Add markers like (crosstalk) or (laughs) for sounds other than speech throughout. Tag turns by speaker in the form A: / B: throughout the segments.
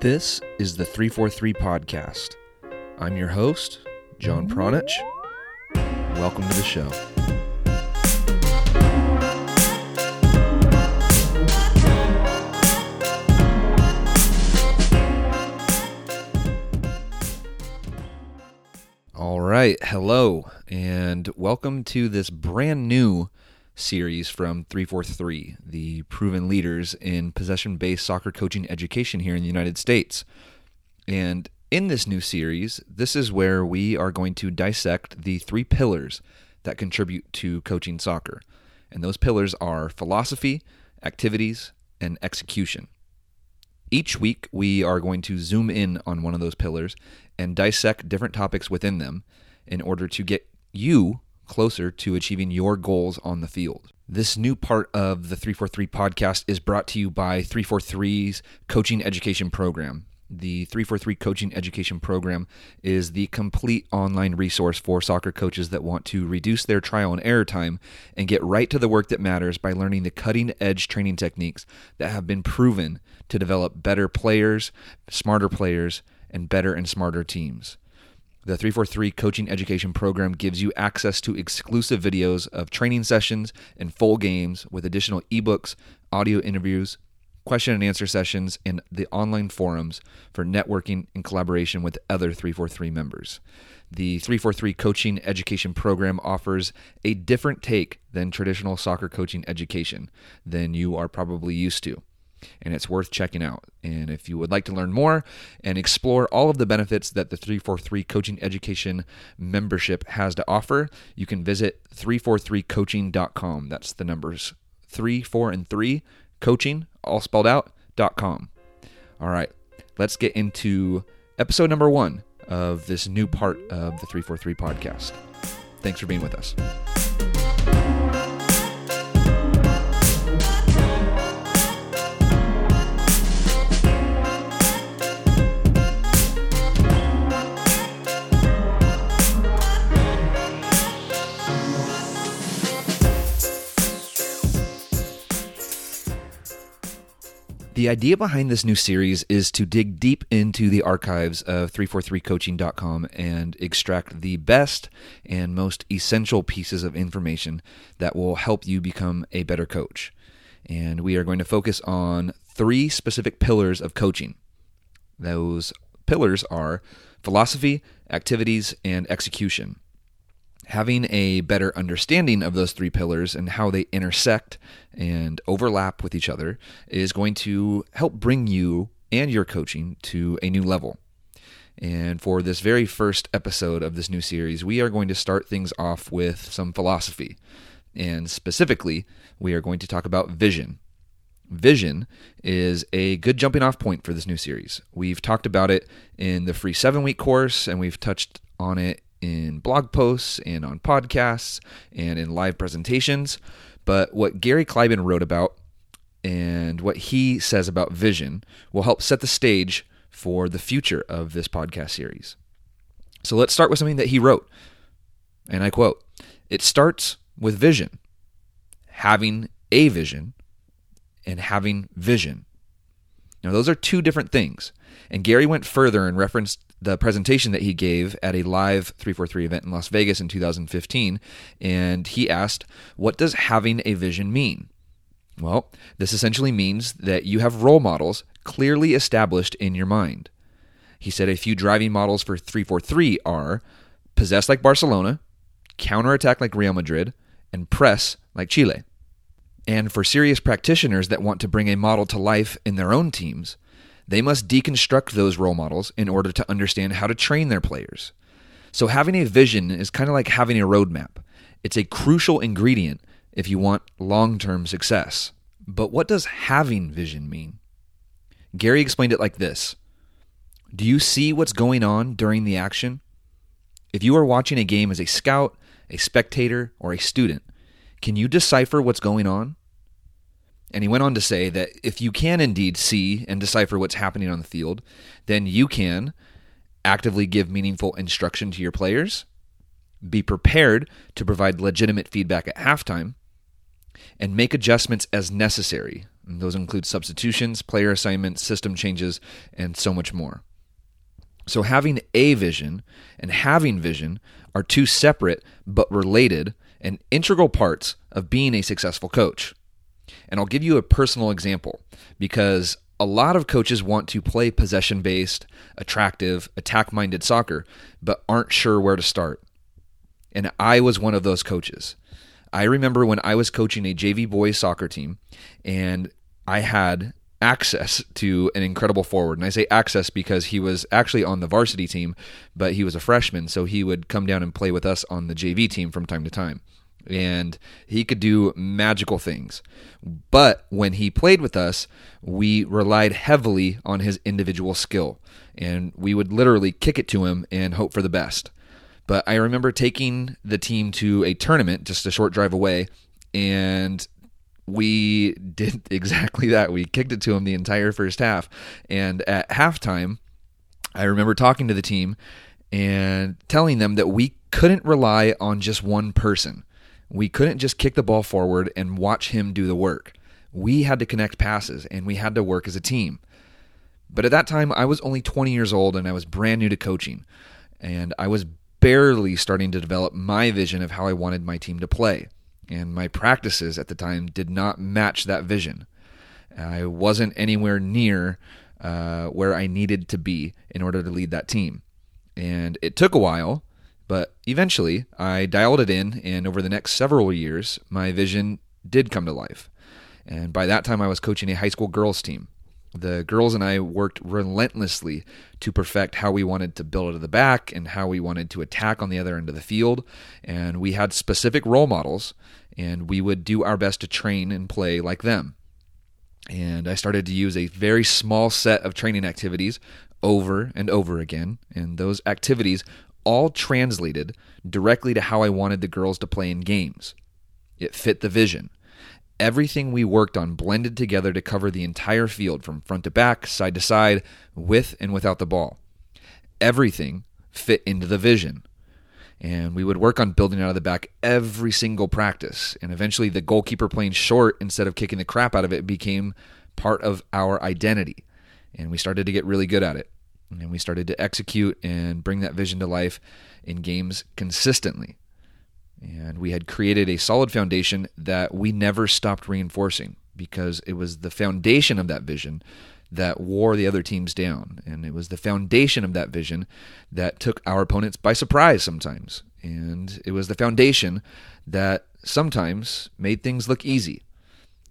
A: This is the 343 Podcast. I'm your host, John Pranjic. Welcome to the show. All right, hello, and welcome to this brand new series from 343, the proven leaders in possession based soccer coaching education here in the United States. And in this new series, this is where we are going to dissect the three pillars that contribute to coaching soccer. And those pillars are philosophy, activities, and execution. Each week, we are going to zoom in on one of those pillars and dissect different topics within them in order to get you closer to achieving your goals on the field. This new part of the 343 podcast is brought to you by 343's coaching education program. The 343 Coaching Education Program is the complete online resource for soccer coaches that want to reduce their trial and error time and get right to the work that matters by learning the cutting edge training techniques that have been proven to develop better players, smarter players, and better and smarter teams. The 343 Coaching Education Program gives you access to exclusive videos of training sessions and full games with additional ebooks, audio interviews, question and answer sessions, and the online forums for networking and collaboration with other 343 members. The 343 Coaching Education Program offers a different take than traditional soccer coaching education than you are probably used to and it's worth checking out. And if you would like to learn more and explore all of the benefits that the 343 Coaching Education membership has to offer, you can visit 343coaching.com. That's the numbers 3, 4, and 3, coaching, all spelled out, dot com. All right, let's get into episode number one of this new part of the 343 podcast. Thanks for being with us. The idea behind this new series is to dig deep into the archives of 343coaching.com and extract the best and most essential pieces of information that will help you become a better coach. And we are going to focus on three specific pillars of coaching. Those pillars are philosophy, activities, and execution having a better understanding of those three pillars and how they intersect and overlap with each other is going to help bring you and your coaching to a new level. And for this very first episode of this new series, we are going to start things off with some philosophy. And specifically, we are going to talk about vision. Vision is a good jumping off point for this new series. We've talked about it in the free seven week course, and we've touched on it in blog posts and on podcasts and in live presentations. But what Gary Kleiban wrote about and what he says about vision will help set the stage for the future of this podcast series. So let's start with something that he wrote. And I quote It starts with vision, having a vision, and having vision. Now, those are two different things. And Gary went further and referenced the presentation that he gave at a live 343 event in Las Vegas in 2015. And he asked, What does having a vision mean? Well, this essentially means that you have role models clearly established in your mind. He said a few driving models for 343 are possess like Barcelona, counterattack like Real Madrid, and press like Chile. And for serious practitioners that want to bring a model to life in their own teams, they must deconstruct those role models in order to understand how to train their players. So, having a vision is kind of like having a roadmap. It's a crucial ingredient if you want long term success. But what does having vision mean? Gary explained it like this Do you see what's going on during the action? If you are watching a game as a scout, a spectator, or a student, can you decipher what's going on? And he went on to say that if you can indeed see and decipher what's happening on the field, then you can actively give meaningful instruction to your players, be prepared to provide legitimate feedback at halftime, and make adjustments as necessary And those include substitutions, player assignments, system changes, and so much more. So, having a vision and having vision are two separate but related and integral parts of being a successful coach. And I'll give you a personal example because a lot of coaches want to play possession based, attractive, attack minded soccer, but aren't sure where to start. And I was one of those coaches. I remember when I was coaching a JV boys soccer team and I had access to an incredible forward. And I say access because he was actually on the varsity team, but he was a freshman, so he would come down and play with us on the JV team from time to time. And he could do magical things. But when he played with us, we relied heavily on his individual skill. And we would literally kick it to him and hope for the best. But I remember taking the team to a tournament just a short drive away, and we (laughs) did exactly that. We kicked it to him the entire first half. And at halftime, I remember talking to the team and telling them that we couldn't rely on just one person. We couldn't just kick the ball forward and watch him do the work. We had to connect passes and we had to work as a team. But at that time, I was only 20 years old and I was brand new to coaching. And I was barely starting to develop my vision of how I wanted my team to play and my practices at the time did not match that vision. I wasn't anywhere near uh, where I needed to be in order to lead that team. And it took a while, but eventually I dialed it in, and over the next several years, my vision did come to life. And by that time, I was coaching a high school girls team. The girls and I worked relentlessly to perfect how we wanted to build it at the back and how we wanted to attack on the other end of the field. And we had specific role models, and we would do our best to train and play like them. And I started to use a very small set of training activities over and over again. And those activities all translated directly to how I wanted the girls to play in games. It fit the vision. Everything we worked on blended together to cover the entire field from front to back, side to side, with and without the ball. Everything fit into the vision. And we would work on building out of the back every single practice. And eventually, the goalkeeper playing short instead of kicking the crap out of it became part of our identity. And we started to get really good at it. And we started to execute and bring that vision to life in games consistently. And we had created a solid foundation that we never stopped reinforcing because it was the foundation of that vision that wore the other teams down. And it was the foundation of that vision that took our opponents by surprise sometimes. And it was the foundation that sometimes made things look easy.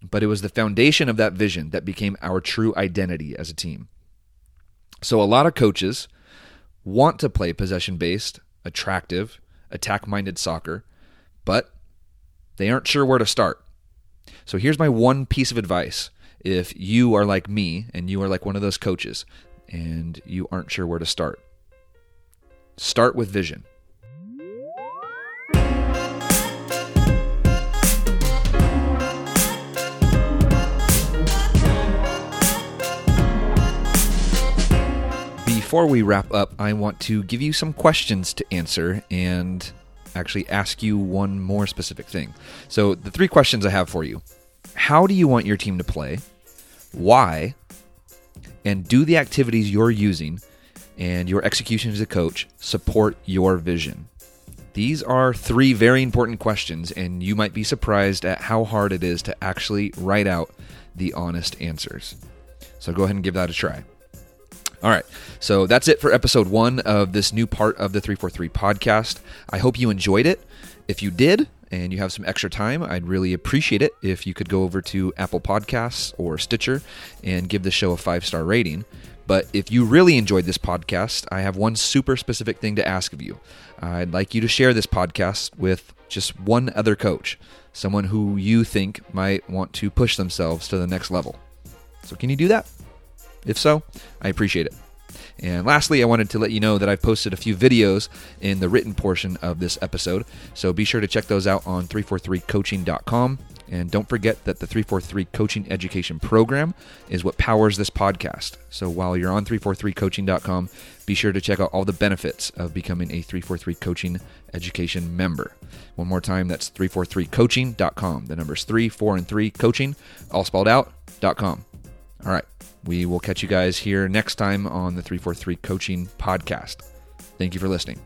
A: But it was the foundation of that vision that became our true identity as a team. So a lot of coaches want to play possession based, attractive, attack minded soccer but they aren't sure where to start. So here's my one piece of advice. If you are like me and you are like one of those coaches and you aren't sure where to start, start with vision. Before we wrap up, I want to give you some questions to answer and actually ask you one more specific thing. So, the three questions I have for you How do you want your team to play? Why? And do the activities you're using and your execution as a coach support your vision? These are three very important questions, and you might be surprised at how hard it is to actually write out the honest answers. So, go ahead and give that a try. All right. So that's it for episode one of this new part of the 343 podcast. I hope you enjoyed it. If you did, and you have some extra time, I'd really appreciate it if you could go over to Apple Podcasts or Stitcher and give the show a five star rating. But if you really enjoyed this podcast, I have one super specific thing to ask of you. I'd like you to share this podcast with just one other coach, someone who you think might want to push themselves to the next level. So, can you do that? If so, I appreciate it. And lastly, I wanted to let you know that I've posted a few videos in the written portion of this episode. So be sure to check those out on 343coaching.com. And don't forget that the 343 Coaching Education Program is what powers this podcast. So while you're on 343coaching.com, be sure to check out all the benefits of becoming a 343 Coaching Education member. One more time, that's 343coaching.com. The numbers 3, 4, and 3 coaching, all spelled out .com. All right. We will catch you guys here next time on the 343 Coaching Podcast. Thank you for listening.